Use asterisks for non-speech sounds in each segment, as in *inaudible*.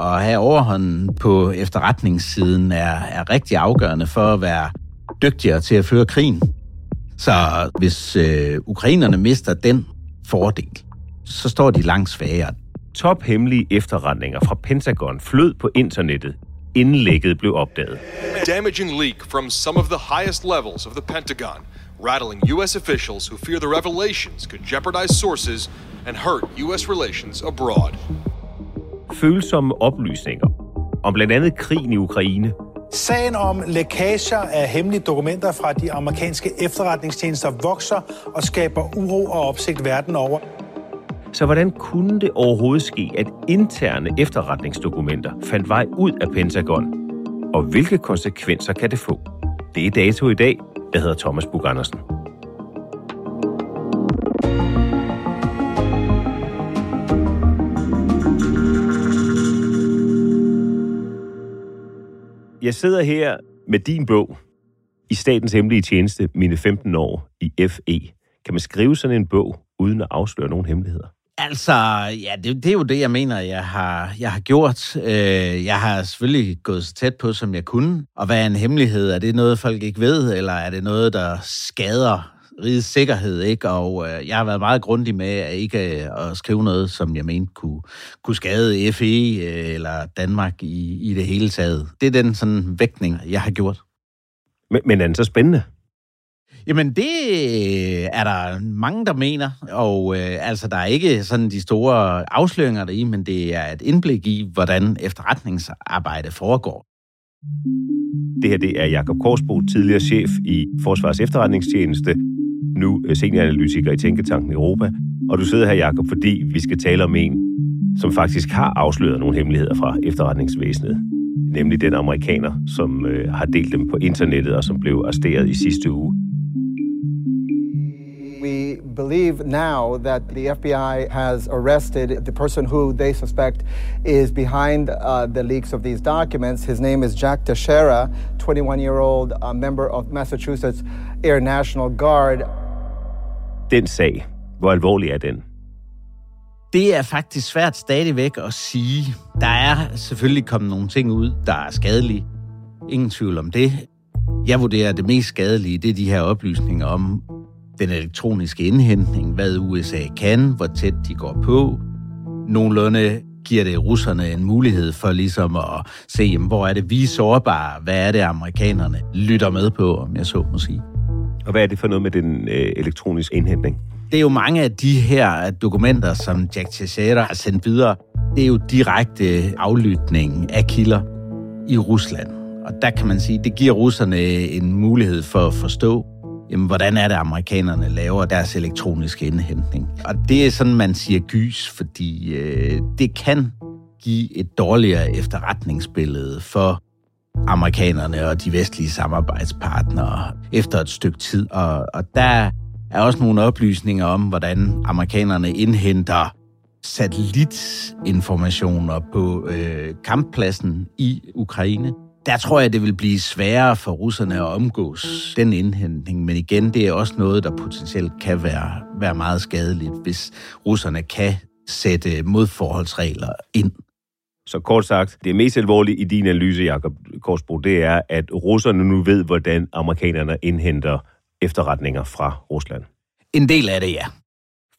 Og have overhånden på efterretningssiden er, er rigtig afgørende for at være dygtigere til at føre krigen. Så hvis øh, ukrainerne mister den fordel, så står de langt svagere. Tophemmelige efterretninger fra Pentagon flød på internettet, inden lækket blev opdaget. damaging leak from some of the highest levels of the Pentagon, rattling U.S. officials who fear the revelations could jeopardize sources and hurt U.S. relations abroad. Følsomme oplysninger om blandt andet krigen i Ukraine, Sagen om lækager af hemmelige dokumenter fra de amerikanske efterretningstjenester vokser og skaber uro og opsigt verden over. Så hvordan kunne det overhovedet ske, at interne efterretningsdokumenter fandt vej ud af Pentagon? Og hvilke konsekvenser kan det få? Det er dato i dag. Jeg hedder Thomas Bug Andersen. Jeg sidder her med din bog i Statens Hemmelige Tjeneste, mine 15 år i FE. Kan man skrive sådan en bog, uden at afsløre nogen hemmeligheder? Altså, ja, det, det er jo det, jeg mener, jeg har, jeg har gjort. Øh, jeg har selvfølgelig gået så tæt på, som jeg kunne. Og hvad er en hemmelighed? Er det noget, folk ikke ved, eller er det noget, der skader rigets sikkerhed, ikke? Og øh, jeg har været meget grundig med at ikke øh, at skrive noget, som jeg mente kunne, kunne skade FE øh, eller Danmark i, i det hele taget. Det er den sådan vægtning, jeg har gjort. Men, men er den så spændende? Jamen, det er der mange, der mener, og øh, altså, der er ikke sådan de store afsløringer deri, men det er et indblik i, hvordan efterretningsarbejde foregår. Det her det er Jakob Korsbo, tidligere chef i Forsvars Efterretningstjeneste, nu øh, senioranalytiker i Tænketanken Europa. Og du sidder her, Jakob, fordi vi skal tale om en, som faktisk har afsløret nogle hemmeligheder fra efterretningsvæsenet. Nemlig den amerikaner, som øh, har delt dem på internettet og som blev arresteret i sidste uge. We believe now that the FBI has arrested the person who they suspect is behind uh, the leaks of these documents. His name is Jack Teixeira, 21 year old uh, member of Massachusetts Air National Guard. Den sag, hvor alvorlig er den? Det er faktisk svært stadigvæk at sige. Der er selvfølgelig kommet nogle ting ud, der er skadelige. Ingen tvivl om det. Jeg vurderer, at det mest skadelige, det er de her oplysninger om den elektroniske indhentning, hvad USA kan, hvor tæt de går på. Nogenlunde giver det russerne en mulighed for ligesom at se, jamen, hvor er det vi er sårbare, hvad er det amerikanerne lytter med på, om jeg så må sige. Og hvad er det for noget med den øh, elektroniske indhentning? Det er jo mange af de her dokumenter, som Jack Teixeira har sendt videre. Det er jo direkte aflytning af kilder i Rusland. Og der kan man sige, det giver russerne en mulighed for at forstå, jamen, hvordan er det, amerikanerne laver deres elektroniske indhentning. Og det er sådan, man siger gys, fordi øh, det kan give et dårligere efterretningsbillede for amerikanerne og de vestlige samarbejdspartnere efter et stykke tid. Og, og der er også nogle oplysninger om, hvordan amerikanerne indhenter satellitinformationer på øh, kamppladsen i Ukraine. Der tror jeg, det vil blive sværere for russerne at omgås den indhentning, men igen, det er også noget, der potentielt kan være, være meget skadeligt, hvis russerne kan sætte modforholdsregler ind. Så kort sagt, det mest alvorlige i din analyse, Jakob Korsbro, det er, at russerne nu ved, hvordan amerikanerne indhenter efterretninger fra Rusland. En del af det, ja.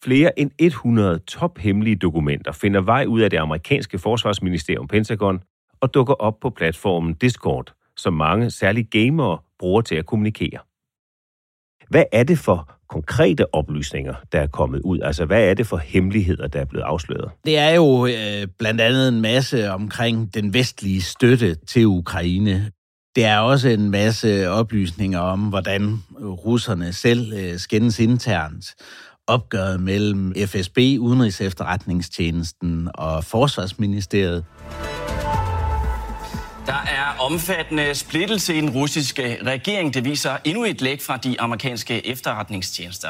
Flere end 100 tophemmelige dokumenter finder vej ud af det amerikanske forsvarsministerium Pentagon og dukker op på platformen Discord, som mange, særligt gamere, bruger til at kommunikere. Hvad er det for konkrete oplysninger, der er kommet ud? Altså, hvad er det for hemmeligheder, der er blevet afsløret? Det er jo øh, blandt andet en masse omkring den vestlige støtte til Ukraine. Det er også en masse oplysninger om, hvordan russerne selv øh, skændes internt. Opgøret mellem FSB, Udenrigs Efterretningstjenesten og Forsvarsministeriet. Der er omfattende splittelse i den russiske regering. Det viser endnu et læg fra de amerikanske efterretningstjenester.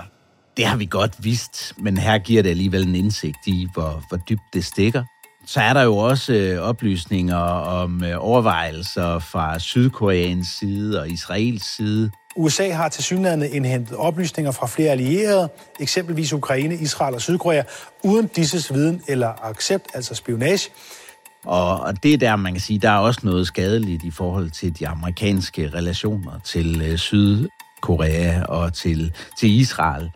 Det har vi godt vidst, men her giver det alligevel en indsigt i, hvor, hvor dybt det stikker. Så er der jo også øh, oplysninger om øh, overvejelser fra Sydkoreans side og Israels side. USA har til synligheden indhentet oplysninger fra flere allierede, eksempelvis Ukraine, Israel og Sydkorea, uden disses viden eller accept, altså spionage. Og, og det er der, man kan sige, der er også noget skadeligt i forhold til de amerikanske relationer til øh, Sydkorea og til, til Israel,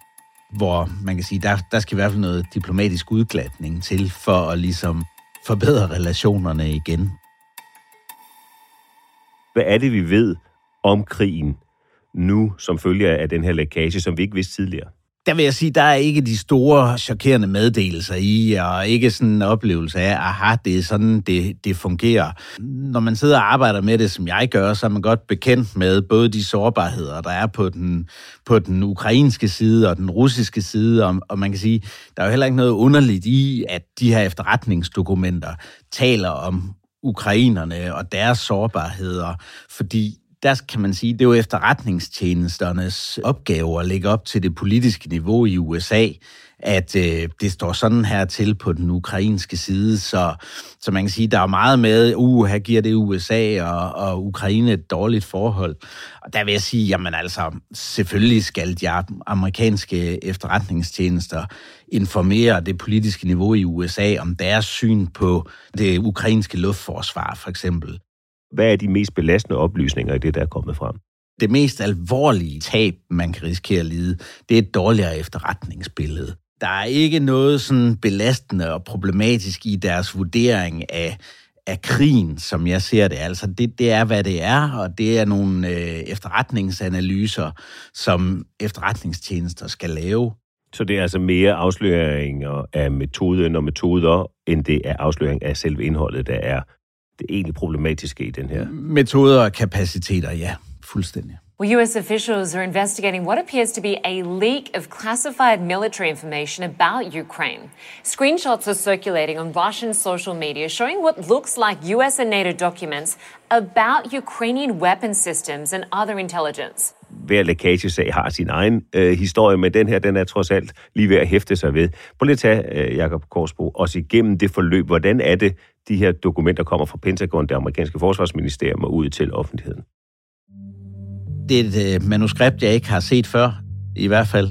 hvor man kan sige, der, der skal i hvert fald noget diplomatisk udglatning til for at ligesom forbedre relationerne igen. Hvad er det, vi ved om krigen nu, som følge af den her lækage, som vi ikke vidste tidligere? Der vil jeg sige, der er ikke de store chokerende meddelelser i, og ikke sådan en oplevelse af, aha, det er sådan, det, det fungerer. Når man sidder og arbejder med det, som jeg gør, så er man godt bekendt med både de sårbarheder, der er på den, på den ukrainske side og den russiske side, og, og man kan sige, der er jo heller ikke noget underligt i, at de her efterretningsdokumenter taler om ukrainerne og deres sårbarheder, fordi der kan man sige, det er jo efterretningstjenesternes opgave at lægge op til det politiske niveau i USA, at øh, det står sådan her til på den ukrainske side, så, så man kan sige, der er meget med, uh, her giver det USA og, og Ukraine et dårligt forhold. Og der vil jeg sige, jamen altså, selvfølgelig skal de amerikanske efterretningstjenester informere det politiske niveau i USA om deres syn på det ukrainske luftforsvar, for eksempel. Hvad er de mest belastende oplysninger i det, der er kommet frem? Det mest alvorlige tab, man kan risikere at lide, det er et dårligere efterretningsbillede. Der er ikke noget sådan belastende og problematisk i deres vurdering af, af krigen, som jeg ser det. Altså, det, det er, hvad det er, og det er nogle øh, efterretningsanalyser, som efterretningstjenester skal lave. Så det er altså mere afsløringer af metoden og metoder, end det er afsløring af selve indholdet, der er det egentlig problematiske i den her? Metoder og kapaciteter, ja, fuldstændig. Well, U.S. officials are investigating what appears to be a leak of classified military information about Ukraine. Screenshots are circulating on Russian social media showing what looks like U.S. and NATO documents about Ukrainian weapon systems and other intelligence. Hver lækagesag har sin egen øh, historie, men den her, den er trods alt lige ved at hæfte sig ved. Prøv lige at tage, øh, Jacob Korsbo, os igennem det forløb. Hvordan er det, de her dokumenter kommer fra Pentagon, det amerikanske forsvarsministerium, og ud til offentligheden? Det er et øh, manuskript, jeg ikke har set før, i hvert fald.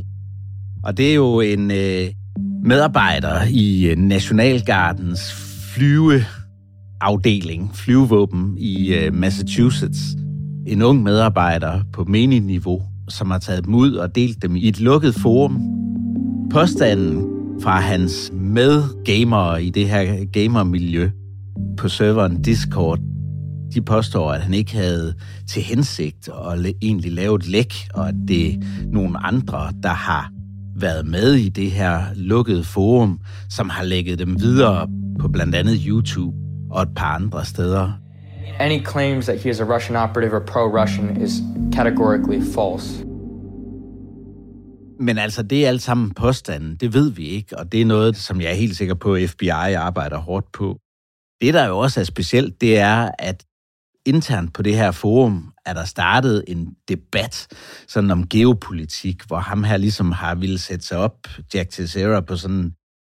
Og det er jo en øh, medarbejder i øh, Nationalgardens flyveafdeling, flyvevåben i øh, Massachusetts. En ung medarbejder på menig-niveau, som har taget dem ud og delt dem i et lukket forum. Påstanden fra hans medgamere i det her gamermiljø på serveren Discord, de påstår, at han ikke havde til hensigt at egentlig lave et læk, og at det er nogle andre, der har været med i det her lukkede forum, som har lægget dem videre på blandt andet YouTube og et par andre steder. Any claims that he is a Russian operative or pro-Russian is categorically false. Men altså, det er alt sammen påstanden. Det ved vi ikke, og det er noget, som jeg er helt sikker på, at FBI arbejder hårdt på. Det, der jo også er specielt, det er, at internt på det her forum er der startet en debat sådan om geopolitik, hvor ham her ligesom har ville sætte sig op, Jack Teixeira, på sådan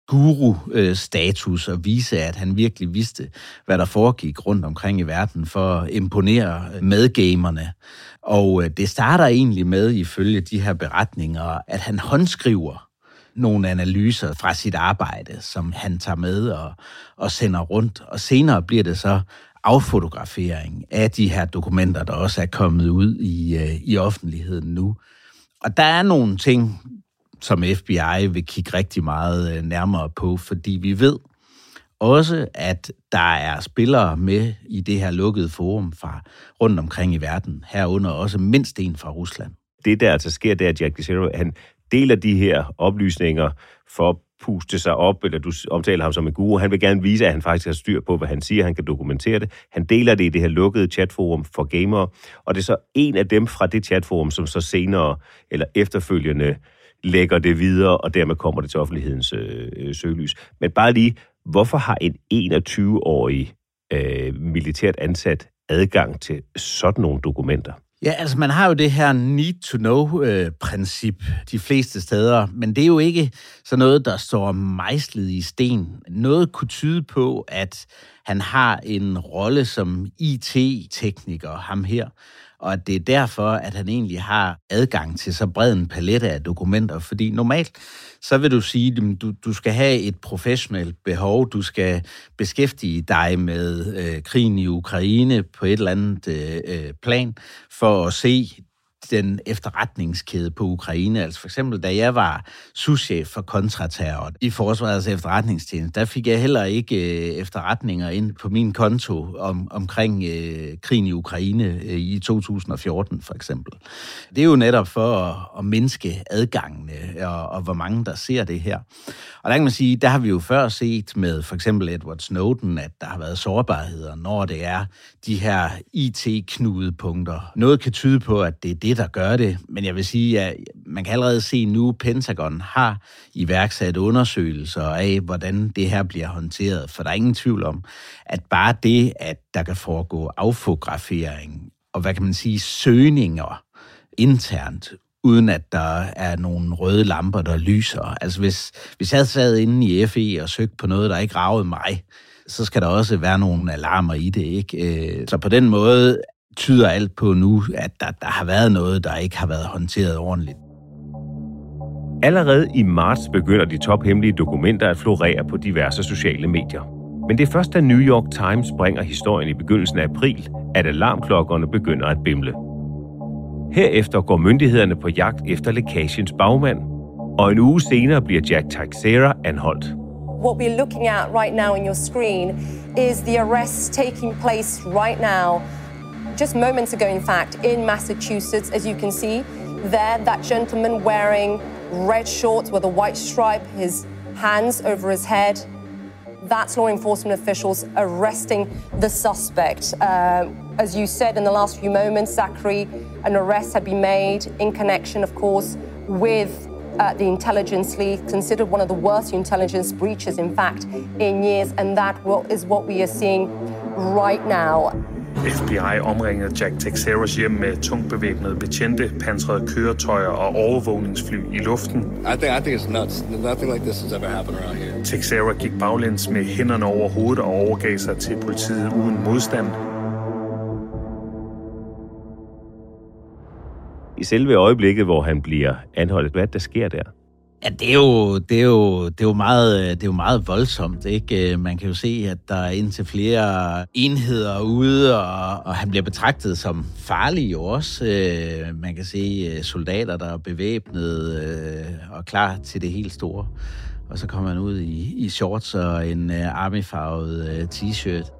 guru-status og vise, at han virkelig vidste, hvad der foregik rundt omkring i verden for at imponere medgamerne. Og øh, det starter egentlig med, ifølge de her beretninger, at han håndskriver nogle analyser fra sit arbejde, som han tager med og, og sender rundt. Og senere bliver det så affotografering af de her dokumenter, der også er kommet ud i, øh, i offentligheden nu. Og der er nogle ting, som FBI vil kigge rigtig meget øh, nærmere på, fordi vi ved også, at der er spillere med i det her lukkede forum fra rundt omkring i verden, herunder også mindst en fra Rusland. Det, der altså sker, det er, at Jack DeSero, han deler de her oplysninger for at puste sig op, eller du omtaler ham som en guru. Han vil gerne vise, at han faktisk har styr på, hvad han siger. Han kan dokumentere det. Han deler det i det her lukkede chatforum for gamere, og det er så en af dem fra det chatforum, som så senere eller efterfølgende lægger det videre, og dermed kommer det til offentlighedens øh, øh søgelys. Men bare lige, hvorfor har en 21-årig øh, militært ansat adgang til sådan nogle dokumenter? Ja, altså man har jo det her need-to-know-princip øh, de fleste steder, men det er jo ikke sådan noget, der står mejslet i sten. Noget kunne tyde på, at han har en rolle som IT-tekniker, ham her, og at det er derfor, at han egentlig har adgang til så bred en palette af dokumenter, fordi normalt så vil du sige, at du, du skal have et professionelt behov, du skal beskæftige dig med øh, krigen i Ukraine på et eller andet øh, øh plan, for at se den efterretningskæde på Ukraine. Altså for eksempel, da jeg var souschef for kontraterror i Forsvarets efterretningstjeneste, der fik jeg heller ikke øh, efterretninger ind på min konto om, omkring øh, krigen i Ukraine øh, i 2014 for eksempel. Det er jo netop for at, at mindske adgangene og, og hvor mange der ser det her. Og der kan man sige, der har vi jo før set med for eksempel Edward Snowden, at der har været sårbarheder, når det er de her IT-knudepunkter. Noget kan tyde på, at det er det, der gør det, men jeg vil sige, at man kan allerede se nu, at Pentagon har iværksat undersøgelser af, hvordan det her bliver håndteret, for der er ingen tvivl om, at bare det, at der kan foregå affotografering og hvad kan man sige, søgninger internt uden at der er nogle røde lamper, der lyser. Altså hvis, hvis jeg sad inde i FE og søgte på noget, der ikke ravede mig, så skal der også være nogle alarmer i det, ikke? Øh, så på den måde tyder alt på nu, at der, der har været noget, der ikke har været håndteret ordentligt. Allerede i marts begynder de tophemmelige dokumenter at florere på diverse sociale medier. Men det er først, da New York Times bringer historien i begyndelsen af april, at alarmklokkerne begynder at bimle. Herefter går myndighederne på jagt efter lækagens bagmand, og en uge senere bliver Jack Teixeira anholdt. What we're looking at right now in your screen is the arrest taking place right now, just moments ago in fact, in Massachusetts, as you can see. There, that gentleman wearing red shorts with a white stripe, his hands over his head, that's law enforcement officials arresting the suspect. Uh, as you said in the last few moments, Zachary, an arrest had been made in connection, of course, with uh, the intelligence leak, considered one of the worst intelligence breaches, in fact, in years, and that is what we are seeing right now. FBI omringede Jack Texeros hjem med tungt bevæbnede betjente, pansrede køretøjer og overvågningsfly i luften. I think, I think it's nuts. Nothing like this has ever happened around here. Texera gik baglæns med hænderne over hovedet og overgav sig til politiet uden modstand. I selve øjeblikket, hvor han bliver anholdt, hvad der sker der? Ja, det er jo, det er jo, det er jo, meget, det er jo meget voldsomt. Ikke? Øh, man kan jo se, at der er indtil flere enheder ude, og, og han bliver betragtet som farlig jo også. Øh, man kan se øh, soldater, der er bevæbnet og klar til det helt store. Og så kommer han ud i, i shorts og en armyfarvet t-shirt.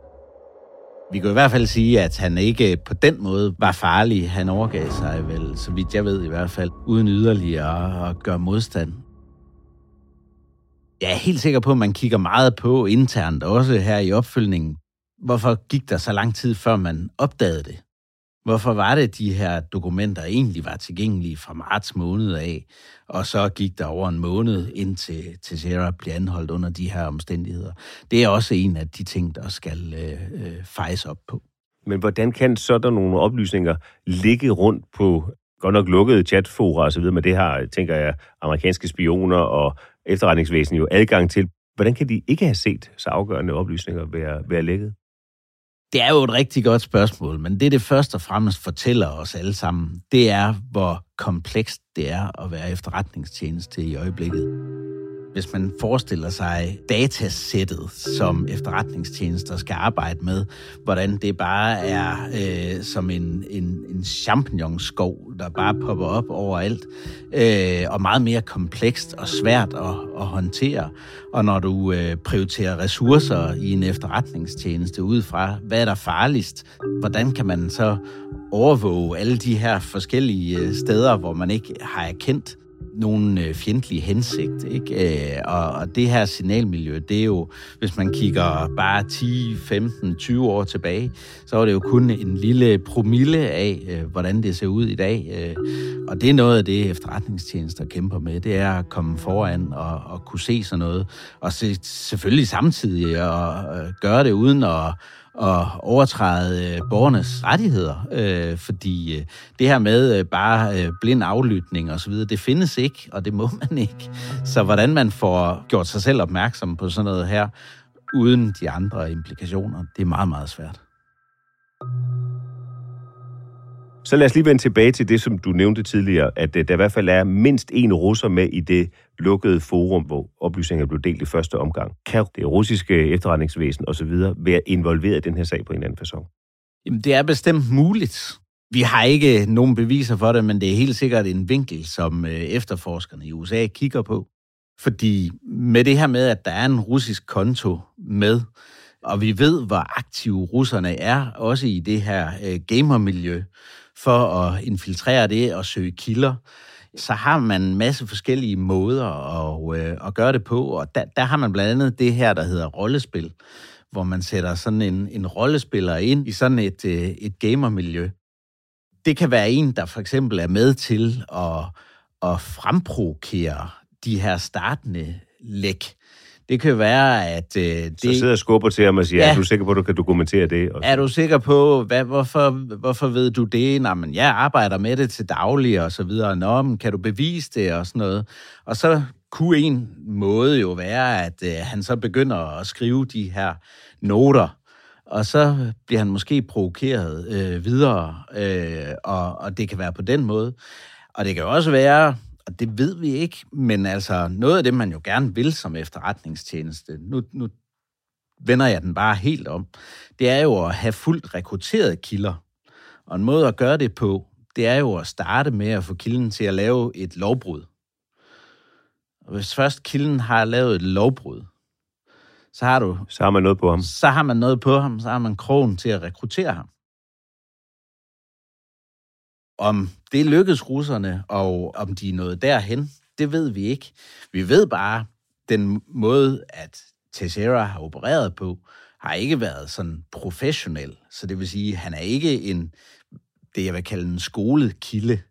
Vi kan i hvert fald sige, at han ikke på den måde var farlig. Han overgav sig vel, så vidt jeg ved i hvert fald, uden yderligere at gøre modstand. Jeg er helt sikker på, at man kigger meget på internt, også her i opfølgningen. Hvorfor gik der så lang tid, før man opdagede det? Hvorfor var det, de her dokumenter egentlig var tilgængelige fra marts måned af, og så gik der over en måned, indtil Sierra blev anholdt under de her omstændigheder? Det er også en af de ting, der skal øh, øh, fejes op på. Men hvordan kan sådan nogle oplysninger ligge rundt på godt nok lukkede chatfora og så videre, men det har, tænker jeg, amerikanske spioner og efterretningsvæsen jo adgang til. Hvordan kan de ikke have set så afgørende oplysninger være, være lækket? Det er jo et rigtig godt spørgsmål, men det, det først og fremmest fortæller os alle sammen, det er, hvor komplekst det er at være efterretningstjeneste i øjeblikket. Hvis man forestiller sig datasættet, som efterretningstjenester skal arbejde med, hvordan det bare er øh, som en, en, en champignonskov, der bare popper op overalt, øh, og meget mere komplekst og svært at, at håndtere. Og når du øh, prioriterer ressourcer i en efterretningstjeneste ud fra, hvad er der farligst, hvordan kan man så overvåge alle de her forskellige øh, steder, hvor man ikke har erkendt nogen øh, fjendtlige hensigt. Ikke? Øh, og, og det her signalmiljø, det er jo, hvis man kigger bare 10, 15, 20 år tilbage, så var det jo kun en lille promille af, øh, hvordan det ser ud i dag. Og det er noget af det, efterretningstjenester kæmper med, det er at komme foran og, og kunne se sådan noget. Og se, selvfølgelig samtidig og gøre det uden at at overtræde øh, borgernes rettigheder, øh, fordi øh, det her med øh, bare øh, blind aflytning og så videre, det findes ikke, og det må *laughs* man ikke. Så hvordan man får gjort sig selv opmærksom på sådan noget her, uden de andre implikationer, det er meget, meget svært. Så lad os lige vende tilbage til det, som du nævnte tidligere, at øh, der i hvert fald er mindst en russer med i det lukkede forum, hvor oplysninger blev delt i første omgang. Kan det russiske efterretningsvæsen osv. være involveret i den her sag på en eller anden façon? Jamen, det er bestemt muligt. Vi har ikke øh, nogen beviser for det, men det er helt sikkert en vinkel, som øh, efterforskerne i USA kigger på. Fordi med det her med, at der er en russisk konto med, og vi ved, hvor aktive russerne er, også i det her øh, gamermiljø, for at infiltrere det og søge kilder, så har man en masse forskellige måder at, øh, at gøre det på, og der, der har man blandt andet det her, der hedder rollespil, hvor man sætter sådan en, en rollespiller ind i sådan et, øh, et gamermiljø. Det kan være en, der for eksempel er med til at, at fremprovokere de her startende læk. Det kan være, at... Øh, det... Så sidder og skubber til ham og siger, ja. er du sikker på, at du kan dokumentere det? Og... Er du sikker på, hvad, hvorfor, hvorfor ved du det? Nå, men jeg arbejder med det til daglig og så videre. Nå, men kan du bevise det og sådan noget? Og så kunne en måde jo være, at øh, han så begynder at skrive de her noter, og så bliver han måske provokeret øh, videre, øh, og, og det kan være på den måde. Og det kan jo også være, og det ved vi ikke, men altså noget af det, man jo gerne vil som efterretningstjeneste, nu, nu vender jeg den bare helt om, det er jo at have fuldt rekrutteret kilder. Og en måde at gøre det på, det er jo at starte med at få kilden til at lave et lovbrud. Og hvis først kilden har lavet et lovbrud, så har du... Så har man noget på ham. Så har man noget på ham, så har man krogen til at rekruttere ham. Om det lykkedes russerne, og om de er nået derhen, det ved vi ikke. Vi ved bare, den måde, at Teixeira har opereret på, har ikke været sådan professionel. Så det vil sige, at han er ikke en, det jeg vil kalde en skolet kilde.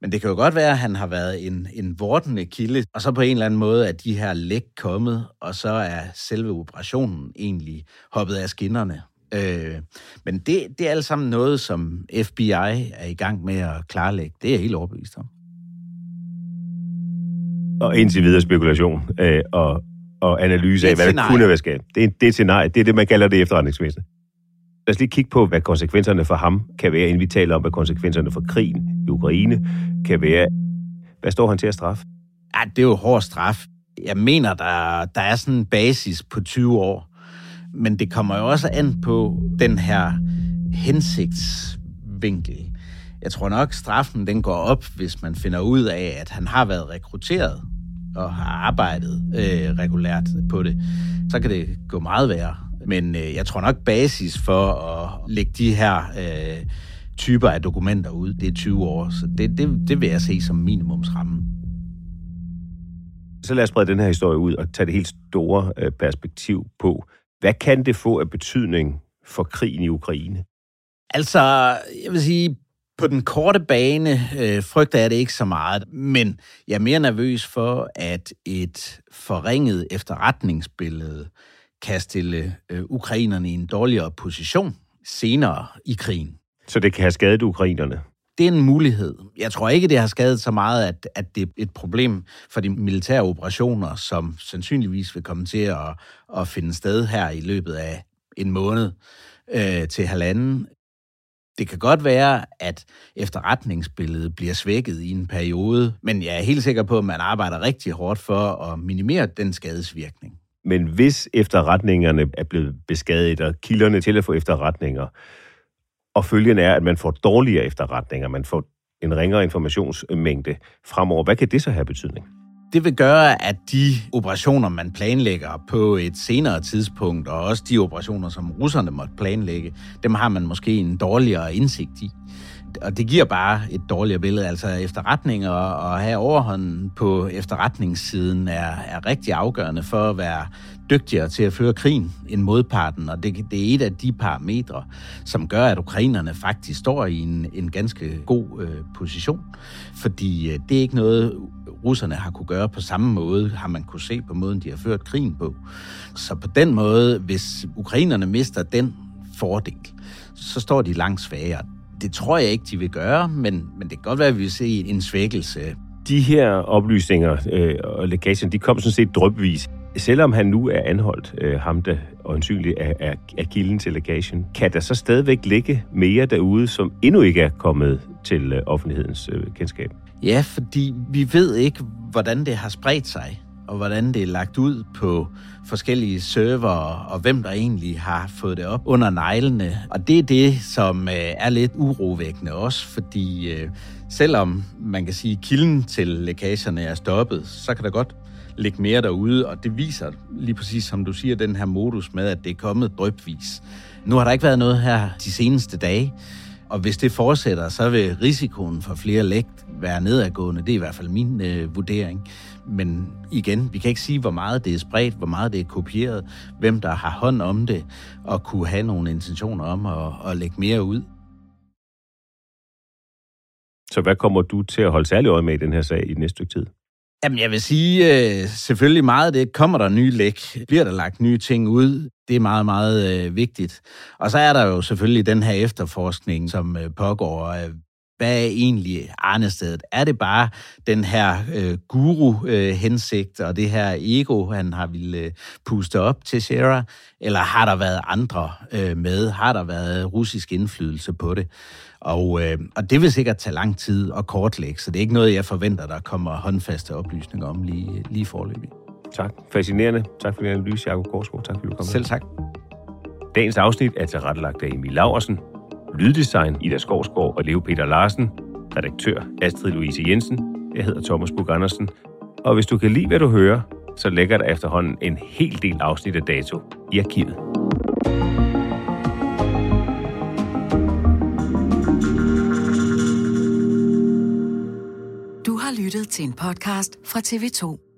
Men det kan jo godt være, at han har været en, en vortende kilde, og så på en eller anden måde er de her læk kommet, og så er selve operationen egentlig hoppet af skinnerne. Øh, men det, det er alt sammen noget, som FBI er i gang med at klarlægge. Det er jeg helt overbevist om. Og indtil videre spekulation øh, og, og analyse af, hvad der kunne være sket. Det er, det er scenarie. Det er det, man kalder det efterretningsvæsen. Lad os lige kigge på, hvad konsekvenserne for ham kan være, inden vi taler om, hvad konsekvenserne for krigen i Ukraine kan være. Hvad står han til at straffe? Ja, det er jo hård straf. Jeg mener, der, der er sådan en basis på 20 år men det kommer jo også an på den her hensigtsvinkel. Jeg tror nok, straffen den går op, hvis man finder ud af, at han har været rekrutteret og har arbejdet øh, regulært på det. Så kan det gå meget værre. Men øh, jeg tror nok, basis for at lægge de her øh, typer af dokumenter ud, det er 20 år. Så det, det, det vil jeg se som minimumsramme. Så lad os sprede den her historie ud og tage det helt store øh, perspektiv på. Hvad kan det få af betydning for krigen i Ukraine? Altså, jeg vil sige, på den korte bane øh, frygter jeg det ikke så meget, men jeg er mere nervøs for, at et forringet efterretningsbillede kan stille øh, ukrainerne i en dårligere position senere i krigen. Så det kan have skadet ukrainerne? Det er en mulighed. Jeg tror ikke, det har skadet så meget, at, at det er et problem for de militære operationer, som sandsynligvis vil komme til at, at finde sted her i løbet af en måned øh, til halvanden. Det kan godt være, at efterretningsbilledet bliver svækket i en periode, men jeg er helt sikker på, at man arbejder rigtig hårdt for at minimere den skadesvirkning. Men hvis efterretningerne er blevet beskadiget, og kilderne til at få efterretninger, og følgen er, at man får dårligere efterretninger, man får en ringere informationsmængde fremover, hvad kan det så have betydning? Det vil gøre, at de operationer, man planlægger på et senere tidspunkt, og også de operationer, som russerne måtte planlægge, dem har man måske en dårligere indsigt i. Og det giver bare et dårligere billede. Altså efterretninger og at have overhånden på efterretningssiden er, er rigtig afgørende for at være dygtigere til at føre krigen end modparten, og det, det er et af de parametre, som gør, at ukrainerne faktisk står i en, en ganske god øh, position. Fordi øh, det er ikke noget, russerne har kunne gøre på samme måde, har man kunne se på måden, de har ført krigen på. Så på den måde, hvis ukrainerne mister den fordel, så står de langt svagere. Det tror jeg ikke, de vil gøre, men, men det kan godt være, at vi vil se en svækkelse. De her oplysninger øh, og lækagen, de kom sådan set drøbvis. Selvom han nu er anholdt, øh, ham der øjensynligt er, er, er kilden til legagen, kan der så stadigvæk ligge mere derude, som endnu ikke er kommet til øh, offentlighedens øh, kendskab? Ja, fordi vi ved ikke, hvordan det har spredt sig, og hvordan det er lagt ud på forskellige server, og hvem der egentlig har fået det op under neglene. Og det er det, som øh, er lidt urovækkende også, fordi øh, selvom man kan sige, at kilden til lækagerne er stoppet, så kan der godt ligge mere derude, og det viser lige præcis, som du siger, den her modus med, at det er kommet drøbvis. Nu har der ikke været noget her de seneste dage, og hvis det fortsætter, så vil risikoen for flere læk være nedadgående. Det er i hvert fald min øh, vurdering. Men igen, vi kan ikke sige, hvor meget det er spredt, hvor meget det er kopieret, hvem der har hånd om det, og kunne have nogle intentioner om at, at lægge mere ud. Så hvad kommer du til at holde særlig øje med i den her sag i den næste stykke tid? Jamen, jeg vil sige, øh, selvfølgelig meget det. Kommer der nye læk? Bliver der lagt nye ting ud? Det er meget, meget øh, vigtigt. Og så er der jo selvfølgelig den her efterforskning, som øh, pågår. Øh, hvad er egentlig Arnestedet? Er det bare den her øh, guru-hensigt øh, og det her ego, han har ville øh, puste op til Shera? Eller har der været andre øh, med? Har der været russisk indflydelse på det? Og, øh, og det vil sikkert tage lang tid at kortlægge, så det er ikke noget, jeg forventer, der kommer håndfaste oplysninger om lige, lige forløbig. Tak. Fascinerende. Tak for din analyse, Jacob Korsgaard. Tak fordi du kom Selv tak. Dagens afsnit er tilrettelagt af Emil Laversen. Lyddesign Ida Skovsgaard og Leo Peter Larsen. Redaktør Astrid Louise Jensen. Jeg hedder Thomas Bug Andersen. Og hvis du kan lide, hvad du hører, så lægger der efterhånden en hel del afsnit af dato i arkivet. Du har lyttet til en podcast fra TV2.